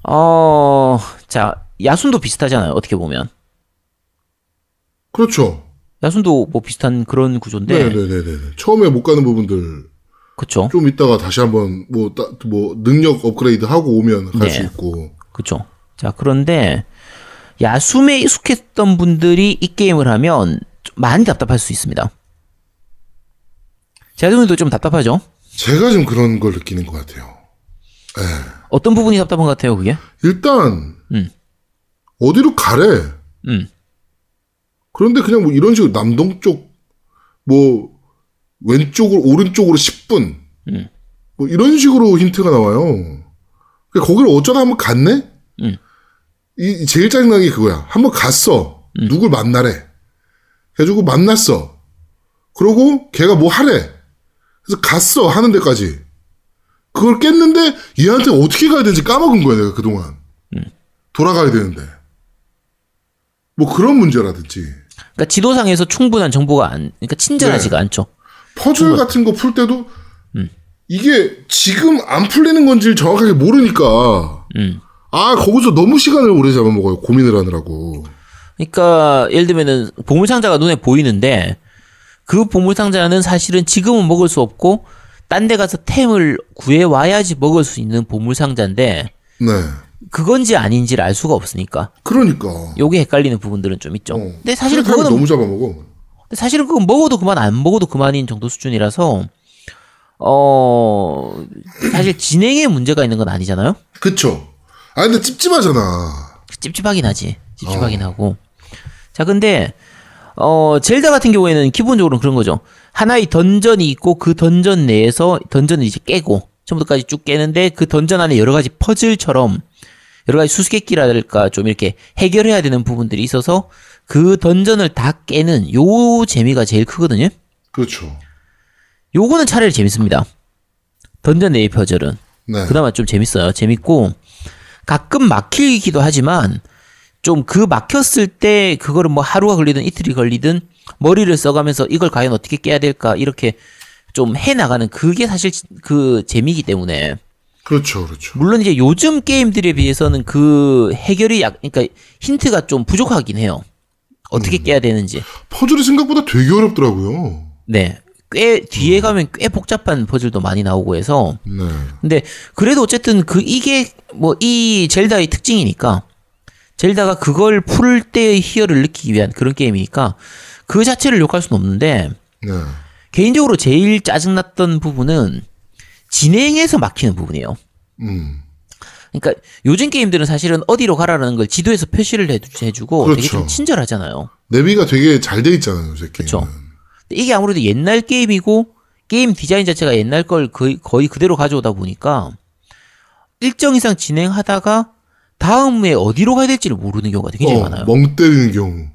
어, 자, 야순도 비슷하잖아요, 어떻게 보면. 그렇죠. 야순도 뭐 비슷한 그런 구조인데, 네네네네. 처음에 못 가는 부분들 그쵸. 좀 이따가 다시 한번 뭐, 따, 뭐 능력 업그레이드 하고 오면 갈수 네. 있고. 그쵸. 자, 그런데 야숨에 익숙했던 분들이 이 게임을 하면 좀 많이 답답할 수 있습니다. 제아들도 좀 답답하죠? 제가 지금 그런 걸 느끼는 것 같아요. 어떤 부분이 답답한 것 같아요, 그게? 일단 음. 어디로 가래. 음, 그런데 그냥 뭐 이런 식으로 남동쪽 뭐 왼쪽으로 오른쪽으로 10분 음. 뭐 이런 식으로 힌트가 나와요. 그러니까 거기를 어쩌다 한번 갔네. 음. 이 제일 짜증나는 게 그거야. 한번 갔어. 음. 누굴 만나래. 해주고 만났어. 그러고 걔가 뭐 하래. 그래서 갔어 하는 데까지. 그걸 깼는데 얘한테 어떻게 가야 되는지 까먹은 거야 내가 그동안. 음. 돌아가야 되는데. 뭐 그런 문제라든지. 그러니까 지도상에서 충분한 정보가 안, 그러니까 친절하지가 않죠. 퍼즐 같은 거 풀 때도 음. 이게 지금 안 풀리는 건지 를 정확하게 모르니까 음. 아 거기서 너무 시간을 오래 잡아먹어요 고민을 하느라고 그러니까 예를 들면은 보물 상자가 눈에 보이는데 그 보물 상자는 사실은 지금은 먹을 수 없고 딴 데 가서 템을 구해 와야지 먹을 수 있는 보물 상자인데 네 그건지 아닌지를 알 수가 없으니까 그러니까 요게 헷갈리는 부분들은 좀 있죠. 어. 근데 사실은 그거는 너무 잡아먹어 근데 사실은 그건 먹어도 그만 안 먹어도 그만인 정도 수준이라서 어 사실 진행에 문제가 있는 건 아니잖아요. 그쵸 아 근데 찝찝하잖아 찝찝하긴 하지. 찝찝하긴 어. 하고. 자, 근데 어 젤다 같은 경우에는 기본적으로 그런 거죠. 하나의 던전이 있고 그 던전 내에서 던전을 이제 깨고 처음부터까지 쭉 깨는데 그 던전 안에 여러 가지 퍼즐처럼 여러 가지 수수께끼랄까 좀 이렇게 해결해야 되는 부분들이 있어서 그 던전을 다 깨는 요 재미가 제일 크거든요. 그렇죠 요거는 차라리 재밌습니다. 던전 내의 퍼즐은. 네 그나마 좀 재밌어요. 재밌고 가끔 막히기도 하지만 좀 그 막혔을 때 그거를 뭐 하루가 걸리든 이틀이 걸리든 머리를 써가면서 이걸 과연 어떻게 깨야 될까 이렇게 좀 해 나가는 그게 사실 그 재미이기 때문에 그렇죠 그렇죠 물론 이제 요즘 게임들에 비해서는 그 해결이 약 그러니까 힌트가 좀 부족하긴 해요. 어떻게 깨야 되는지. 퍼즐이 생각보다 되게 어렵더라고요 네. 꽤 뒤에 가면 꽤 복잡한 퍼즐도 많이 나오고 해서 네 근데 그래도 어쨌든 그 이게 뭐 이 젤다의 특징이니까 젤다가 그걸 풀 때의 희열을 느끼기 위한 그런 게임이니까 그 자체를 욕할 수는 없는데 네. 개인적으로 제일 짜증났던 부분은 진행에서 막히는 부분이에요. 음. 그러니까 요즘 게임들은 사실은 어디로 가라는 걸 지도에서 표시를 해주- 해주고 되게 좀 그렇죠. 친절하잖아요. 내비가 되게 잘 돼 있잖아요 요새 그쵸. 근데 이게 아무래도 옛날 게임이고 게임 디자인 자체가 옛날 걸 거의, 거의 그대로 가져오다 보니까 일정 이상 진행하다가 다음에 어디로 가야 될지를 모르는 경우가 되게 어, 많아요. 멍 때리는 경우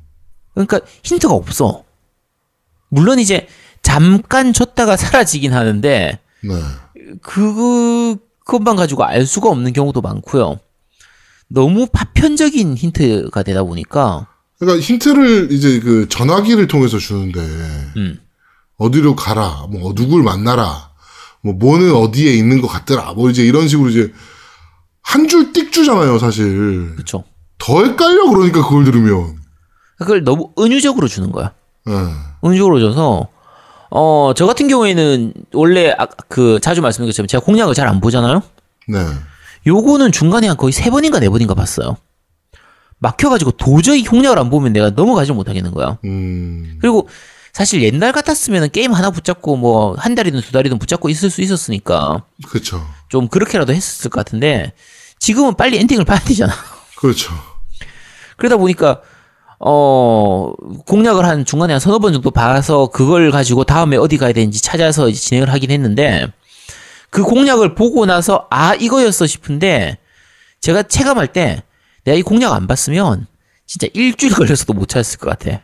그러니까 힌트가 없어. 물론 이제 잠깐 줬다가 사라지긴 하는데 네 그 그것만 가지고 알 수가 없는 경우도 많고요. 너무 파편적인 힌트가 되다 보니까 그러니까 힌트를 이제 그 전화기를 통해서 주는데 음. 어디로 가라, 뭐 누굴 만나라, 뭐 뭐는 어디에 있는 것 같더라, 뭐 이제 이런 식으로 이제 한 줄 띡 주잖아요, 사실. 그렇죠. 더 헷갈려 그러니까 그걸 들으면. 그걸 너무 은유적으로 주는 거야. 예. 은유적으로 줘서 어 저 같은 경우에는 원래 아, 그 자주 말씀드린 것처럼 제가 공략을 잘 안 보잖아요. 네. 요거는 중간에 한 거의 세 번인가 네 번인가 봤어요. 막혀가지고 도저히 공략을 안 보면 내가 넘어가지 못하겠는 거야. 음. 그리고 사실 옛날 같았으면 게임 하나 붙잡고 뭐 한 달이든 두 달이든 붙잡고 있을 수 있었으니까 그렇죠. 좀 그렇게라도 했었을 것 같은데 지금은 빨리 엔딩을 봐야 되잖아. 그렇죠. 그러다 보니까 어 공략을 한 중간에 한 서너 번 정도 봐서 그걸 가지고 다음에 어디 가야 되는지 찾아서 진행을 하긴 했는데 그 공략을 보고 나서 아 이거였어 싶은데 제가 체감할 때 내가 이 공략 안 봤으면 진짜 일주일 걸려서도 못 찾았을 것 같아.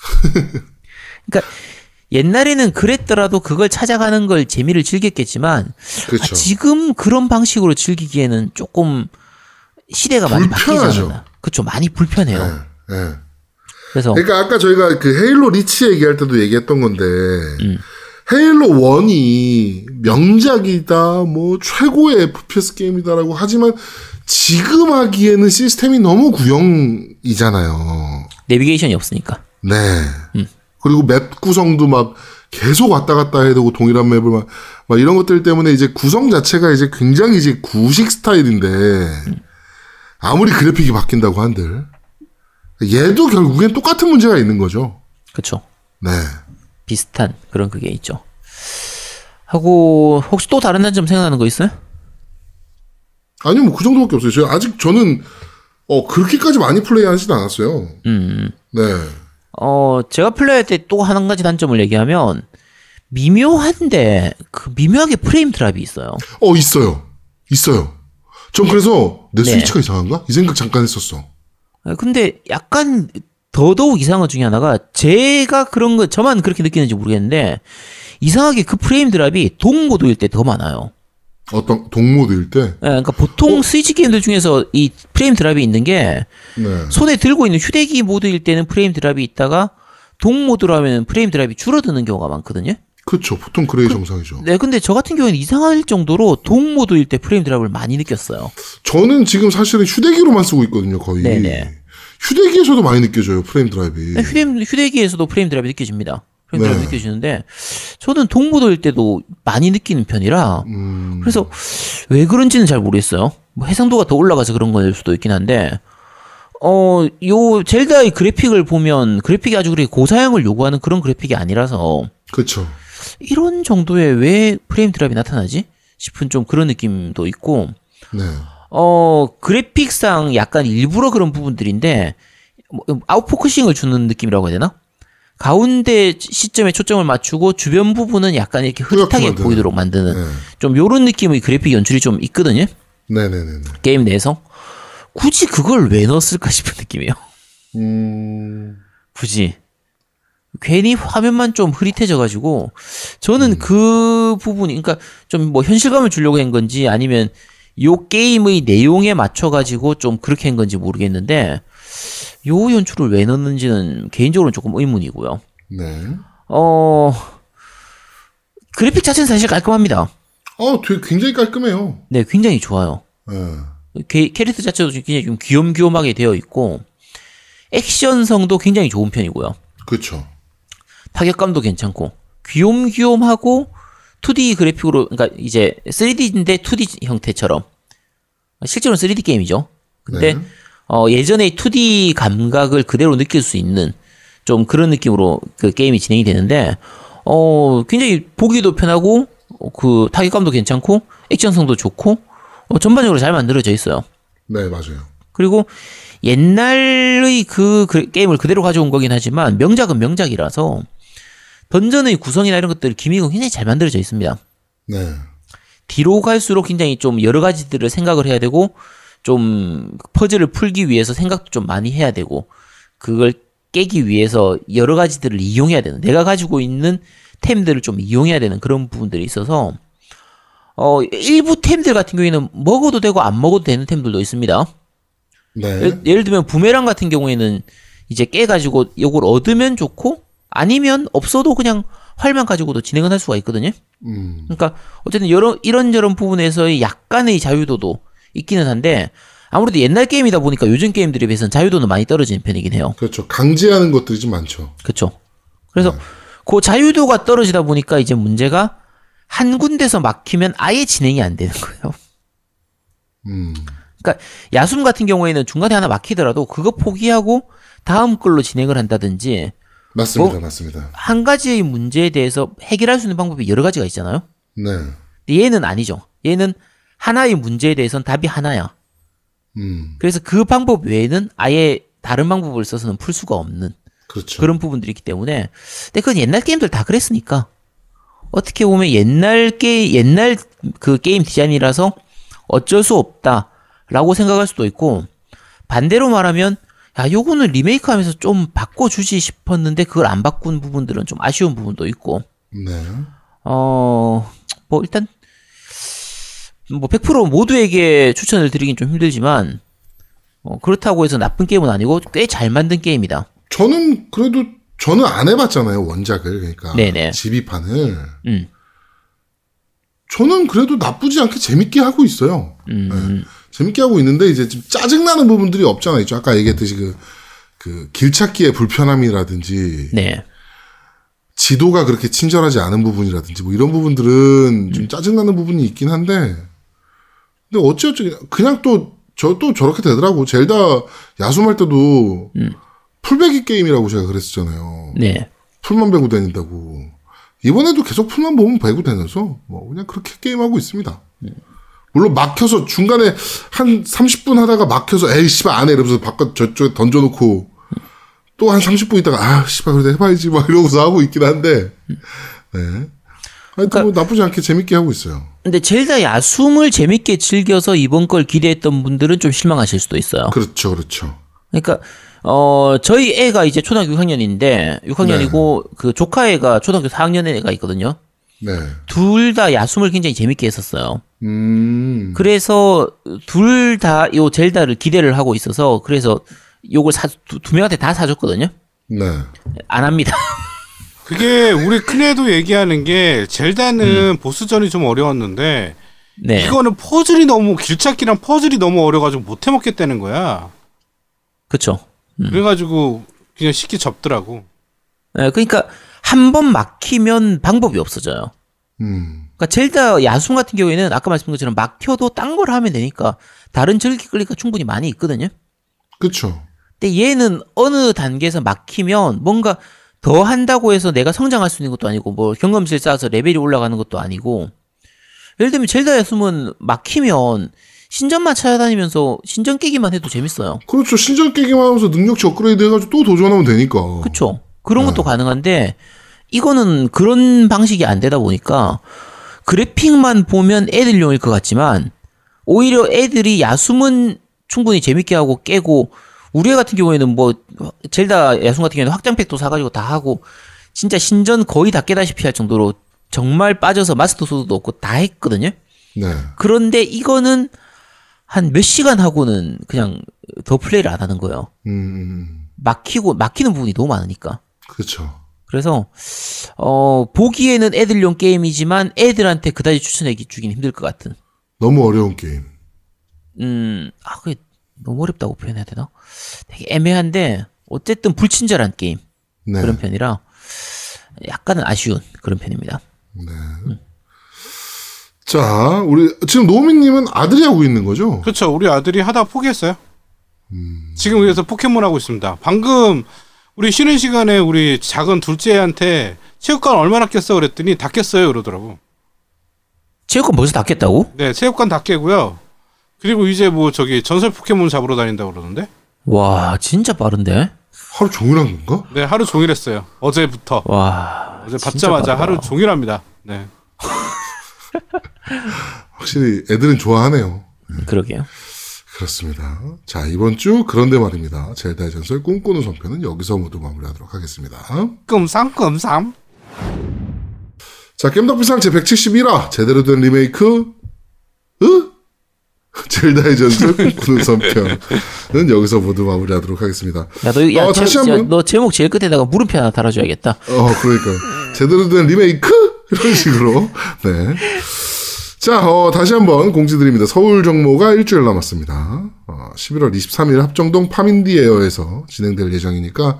그러니까 옛날에는 그랬더라도 그걸 찾아가는 걸 재미를 즐겼겠지만 아, 그렇죠. 지금 그런 방식으로 즐기기에는 조금 시대가 많이 바뀌지. 않았나. 그렇죠. 많이 불편해요. 예, 예. 그래서 그러니까 아까 저희가 그 헤일로 리치 얘기할 때도 얘기했던 건데 음. 헤일로 1이 명작이다, 뭐 최고의 FPS 게임이다라고 하지만 지금 하기에는 시스템이 너무 구형이잖아요. 내비게이션이 없으니까. 네. 음. 그리고 맵 구성도 막 계속 왔다 갔다 해야 되고 동일한 맵을 막, 막 이런 것들 때문에 이제 구성 자체가 이제 굉장히 이제 구식 스타일인데 아무리 그래픽이 바뀐다고 한들 얘도 결국엔 똑같은 문제가 있는 거죠. 그렇죠. 네. 비슷한 그런 그게 있죠. 하고 혹시 또 다른 단점 생각나는 거 있어요? 아니요, 뭐그 정도밖에 없어요. 저 아직 저는 어 그렇게까지 많이 플레이하지는 않았어요. 음. 네. 어, 제가 플레이할 때 또 한 가지 단점을 얘기하면 미묘한데 그 미묘하게 프레임 드랍이 있어요. 어 있어요. 있어요. 전 그래서 내 네. 스위치가 이상한가? 이 생각 잠깐 했었어. 아, 근데 약간 더더욱 이상한 것 중에 하나가 제가 그런 거 저만 그렇게 느끼는지 모르겠는데 이상하게 그 frame drop이 dock모드일 때 더 많아요. 어떤 dock모드일 때. 예, 그러니까 보통 스위치 게임들 중에서 이 frame drop이 있는 게 네. 손에 들고 있는 휴대기 모드일 때는 frame drop이 있다가 dock 모드로 하면 frame drop이 줄어드는 경우가 많거든요. 그렇죠. 보통 그래야 정상이죠. 네, 근데 저 같은 경우에는 이상할 정도로 dock 모드일 때 frame drop을 많이 느꼈어요. 저는 지금 사실은 휴대기로만 쓰고 있거든요, 거의. 네네. 휴대기에서도 많이 느껴져요, frame drop. 네, 휴대, 휴대 기에서도 frame drop이 느껴집니다. frame drop이 네. 느껴지는데 저는 dock 모드일 때도 많이 느끼는 편이라 음, 그래서 왜 그런지는 잘 모르겠어요. 뭐 해상도가 더 올라가서 그런 거일 수도 있긴 한데 어, 요 젤다의 그래픽을 보면 그래픽이 아주 그렇게 고사양을 요구하는 그런 그래픽이 아니라서 그렇죠. 이런 정도에 왜 frame drop이 나타나지? 싶은 좀 그런 느낌도 있고 네. 어, 그래픽상 약간 일부러 그런 부분들인데, 뭐, out focusing을 주는 느낌이라고 해야 되나? 가운데 시점에 초점을 맞추고 주변 부분은 약간 이렇게 흐릿하게 만드는. 보이도록 만드는 네. 좀 요런 느낌의 그래픽 연출이 좀 있거든요. 네네네. 게임 내에서. 굳이 그걸 왜 넣었을까 싶은 느낌이에요. 음, 굳이. 괜히 화면만 좀 흐릿해져가지고, 저는 그 부분이, 그러니까 좀 뭐 현실감을 주려고 한 건지 아니면 요 게임의 내용에 맞춰가지고 좀 그렇게 한 건지 모르겠는데, 요 연출을 왜 넣는지는 개인적으로는 조금 의문이고요. 네. 어, 그래픽 자체는 사실 깔끔합니다. 어, 되게 굉장히 깔끔해요. 네, 굉장히 좋아요. 네. 게- 캐릭터 자체도 굉장히 좀 귀염귀염하게 되어 있고, 액션성도 굉장히 좋은 편이고요. 그렇죠. 타격감도 괜찮고 귀욤귀욤하고 2D 그래픽으로 그러니까 이제 3D인데 2D 형태처럼 실제로는 3D 게임이죠. 근데 네. 어 예전에 2D 감각을 그대로 느낄 수 있는 좀 그런 느낌으로 그 게임이 진행이 되는데 어 굉장히 보기도 편하고 어, 그 타격감도 괜찮고 액션성도 좋고 어, 전반적으로 잘 만들어져 있어요. 네, 맞아요. 그리고 옛날의 그, 그 게임을 그대로 가져온 거긴 하지만 명작은 명작이라서 던전의 구성이나 이런 것들 기믹은 굉장히 잘 만들어져 있습니다. 네. 뒤로 갈수록 굉장히 좀 여러 가지들을 생각을 해야 되고 좀 퍼즐을 풀기 위해서 생각도 좀 많이 해야 되고 그걸 깨기 위해서 여러 가지들을 이용해야 되는 내가 가지고 있는 템들을 좀 이용해야 되는 그런 부분들이 있어서 어 일부 템들 같은 경우에는 먹어도 되고 안 먹어도 되는 템들도 있습니다. 네. 예를, 예를 들면 부메랑 같은 경우에는 이제 깨 가지고 요걸 얻으면 좋고 아니면 없어도 그냥 활만 가지고도 진행을 할 수가 있거든요. 음, 그러니까 어쨌든 여러 이런저런 부분에서의 약간의 자유도도 있기는 한데 아무래도 옛날 게임이다 보니까 요즘 게임들에 비해서는 자유도는 많이 떨어지는 편이긴 해요. 그렇죠. 강제하는 것들이 좀 많죠. 그렇죠. 그래서 그 자유도가 떨어지다 보니까 이제 문제가 한 군데서 막히면 아예 진행이 안 되는 거예요. 음, 그러니까 야숨 같은 경우에는 중간에 하나 막히더라도 그거 포기하고 다음 걸로 진행을 한다든지 맞습니다, 뭐? 맞습니다. 한 가지의 문제에 대해서 해결할 수 있는 방법이 여러 가지가 있잖아요. 네. 근데 얘는 아니죠. 얘는 하나의 문제에 대해서는 답이 하나야. 음, 그래서 그 방법 외에는 아예 다른 방법을 써서는 풀 수가 없는 그렇죠. 그런 부분들이 있기 때문에 근데 그건 옛날 게임들 다 그랬으니까 어떻게 보면 옛날 게 옛날 그 게임 디자인이라서 어쩔 수 없다라고 생각할 수도 있고 반대로 말하면 야 요거는 리메이크 하면서 좀 바꿔주지 싶었는데 그걸 안 바꾼 부분들은 좀 아쉬운 부분도 있고 네. 어, 뭐 일단 뭐 100% 모두에게 추천을 드리긴 좀 힘들지만 어, 그렇다고 해서 나쁜 게임은 아니고 꽤 잘 만든 게임이다. 저는 그래도 저는 안 해봤잖아요 원작을 그러니까 네네. 집이판을. 음, 저는 그래도 나쁘지 않게 재밌게 하고 있어요. 음, 네. 재밌게 하고 있는데 이제 좀 짜증나는 부분들이 없잖아 있죠. 아까 얘기했듯이 그, 그 길찾기의 불편함이라든지 네, 지도가 그렇게 친절하지 않은 부분이라든지 뭐 이런 부분들은 좀 짜증나는 부분이 있긴 한데 근데 어찌어찌 그냥 또 저 또 저렇게 되더라고. 젤다 야숨할 때도 풀베기 게임이라고 제가 그랬었잖아요. 네, 풀만 배고 다닌다고. 이번에도 계속 풀만 보면 배고 다녀서 뭐 그냥 그렇게 게임하고 있습니다. 물론 막혀서 중간에 한 30분 하다가 막혀서 에이 씨발 안 해 이러면서 바깥 저쪽에 던져놓고 또 한 30분 있다가 아 씨발 그래도 해봐야지 막 이러고서 하고 있긴 한데 네. 하여튼 뭐 나쁘지 않게 재밌게 하고 있어요. 근데 젤다 야숨을 재밌게 즐겨서 이번 걸 기대했던 분들은 좀 실망하실 수도 있어요. 그렇죠, 그렇죠. 그러니까 어 저희 애가 이제 초등학교 6학년인데 6학년이고 그 조카 애가 초등학교 4학년 애가 있거든요. 네. 둘 다 야숨을 굉장히 재밌게 했었어요. 음. 그래서 둘 다 요 젤다를 기대를 하고 있어서 그래서 요걸 사, 두, 두 명한테 다 사줬거든요. 네. 안 합니다. 그게 우리 큰애도 얘기하는 게 젤다는 보스전이 좀 어려웠는데 네. 이거는 퍼즐이 너무 길찾기랑 퍼즐이 너무 어려가지고 못 해먹겠다는 거야. 그쵸. 그래가지고 그냥 쉽게 접더라고. 네, 그러니까 한 번 막히면 방법이 없어져요. 음. 그러니까 젤다 야숨 같은 경우에는 아까 말씀드린 것처럼 막혀도 딴 걸 하면 되니까 다른 즐기 끌리가 충분히 많이 있거든요. 그렇죠. 근데 얘는 어느 단계에서 막히면 뭔가 더 한다고 해서 내가 성장할 수 있는 것도 아니고 뭐 경험치를 쌓아서 레벨이 올라가는 것도 아니고 예를 들면 젤다 야숨은 막히면 신전만 찾아다니면서 신전 깨기만 해도 재밌어요. 그렇죠. 신전 깨기만 하면서 능력치 업그레이드 해가지고 또 도전하면 되니까. 그쵸? 그런 것도 가능한데 이거는 그런 방식이 안 되다 보니까 그래픽만 보면 애들용일 것 같지만 오히려 애들이 야숨은 충분히 재밌게 하고 깨고 우리 애 같은 경우에는 뭐 젤다 야숨 같은 경우에는 확장팩도 사가지고 다 하고 진짜 신전 거의 다 깨다시피 할 정도로 정말 빠져서 마스터 소드도 없고 다 했거든요. 네. 그런데 이거는 한 몇 시간 하고는 그냥 더 플레이를 안 하는 거예요. 음, 음, 막히고 막히는 부분이 너무 많으니까. 그렇죠. 그래서 어 보기에는 애들용 게임이지만 애들한테 그다지 추천해 주긴 힘들 것 같은. 너무 어려운 게임. 음, 아 그게 너무 어렵다고 표현해야 되나? 되게 애매한데 어쨌든 불친절한 게임 네. 그런 편이라 약간은 아쉬운 그런 편입니다. 자, 우리 지금 노미님은 아들이 하고 있는 거죠? 그렇죠. 우리 아들이 하다 포기했어요. 지금 그래서 포켓몬 하고 있습니다. 방금 우리 쉬는 시간에 우리 작은 둘째한테 체육관 얼마나 깼어 그랬더니 다 깼어요 그러더라고. 체육관 벌써 닫겠다고? 네, 체육관 다 깨고요. 그리고 이제 뭐 저기 전설 포켓몬 잡으러 다닌다 고 그러는데. 와 진짜 빠른데? 하루 종일 한 건가? 네, 하루 종일 했어요. 어제부터. 와 어제 받자마자. 하루 종일 합니다. 네. 확실히 애들은 좋아하네요. 그러게요. 그렇습니다. 자, 이번 주 그런데 말입니다. 젤다의 전설 꿈꾸는 성편은 여기서 모두 마무리하도록 하겠습니다. 끔삼. 자, 겜덕비상 제 171화 제대로 된 리메이크 으? 젤다의 전설 꿈꾸는 성편은 여기서 모두 마무리하도록 하겠습니다. 야 너 야, 어, 제, 다시 야, 한번. 너 제목 제일 끝에다가 물음표 하나 달아줘야겠다. 어, 그러니까 제대로 된 리메이크 이런 식으로. 네. 자, 어, 다시 한번 공지드립니다. 서울 정모가 일주일 남았습니다. 어, 11월 23일 합정동 파민디 에어에서 진행될 예정이니까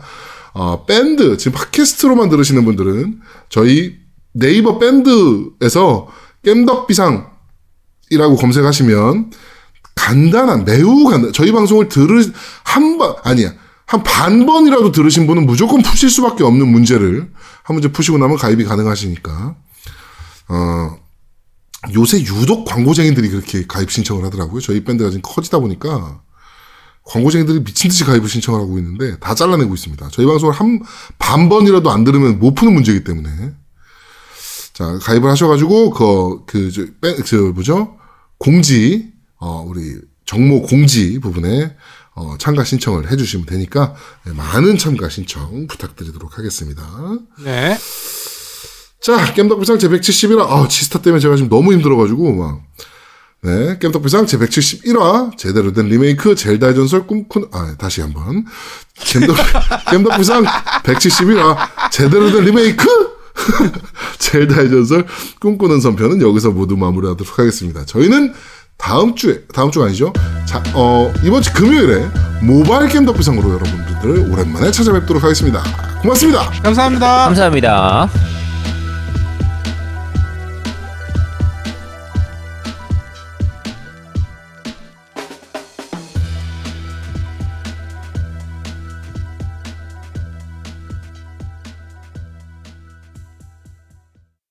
어, 밴드 지금 팟캐스트로만 들으시는 분들은 저희 네이버 밴드에서 겜덕비상이라고 검색하시면 간단한 매우 간단. 저희 방송을 들으 한번 아니야 한 반 번이라도 들으신 분은 무조건 푸실 수밖에 없는 문제를 한 문제 푸시고 나면 가입이 가능하시니까 어 요새 유독 광고쟁이들이 그렇게 가입 신청을 하더라고요. 저희 밴드가 지금 커지다 보니까 광고쟁이들이 미친 듯이 가입을 신청을 하고 있는데 다 잘라내고 있습니다. 저희 방송을 한 반 번이라도 안 들으면 못 푸는 문제이기 때문에 자 가입을 하셔가지고 그그저 저 뭐죠 공지 어 우리 정모 공지 부분에 어 참가 신청을 해주시면 되니까 네, 많은 참가 신청 부탁드리도록 하겠습니다. 네. 자, 겜덕비상 제171화. 아, 치스타 때문에 제가 지금 너무 힘들어가지고, 막. 네, 겜덕비상 제171화. 제대로 된 리메이크, 젤다의 전설 꿈꾸는, 아, 다시 한 번. 겜덕, 겜덕비상 171화. 제대로 된 리메이크? 젤다의 전설 꿈꾸는 선편은 여기서 모두 마무리하도록 하겠습니다. 저희는 다음 주에, 다음 주가 아니죠? 자, 어, 이번 주 금요일에 모바일 겜덕비상으로 여러분들 오랜만에 찾아뵙도록 하겠습니다. 고맙습니다. 감사합니다. 감사합니다.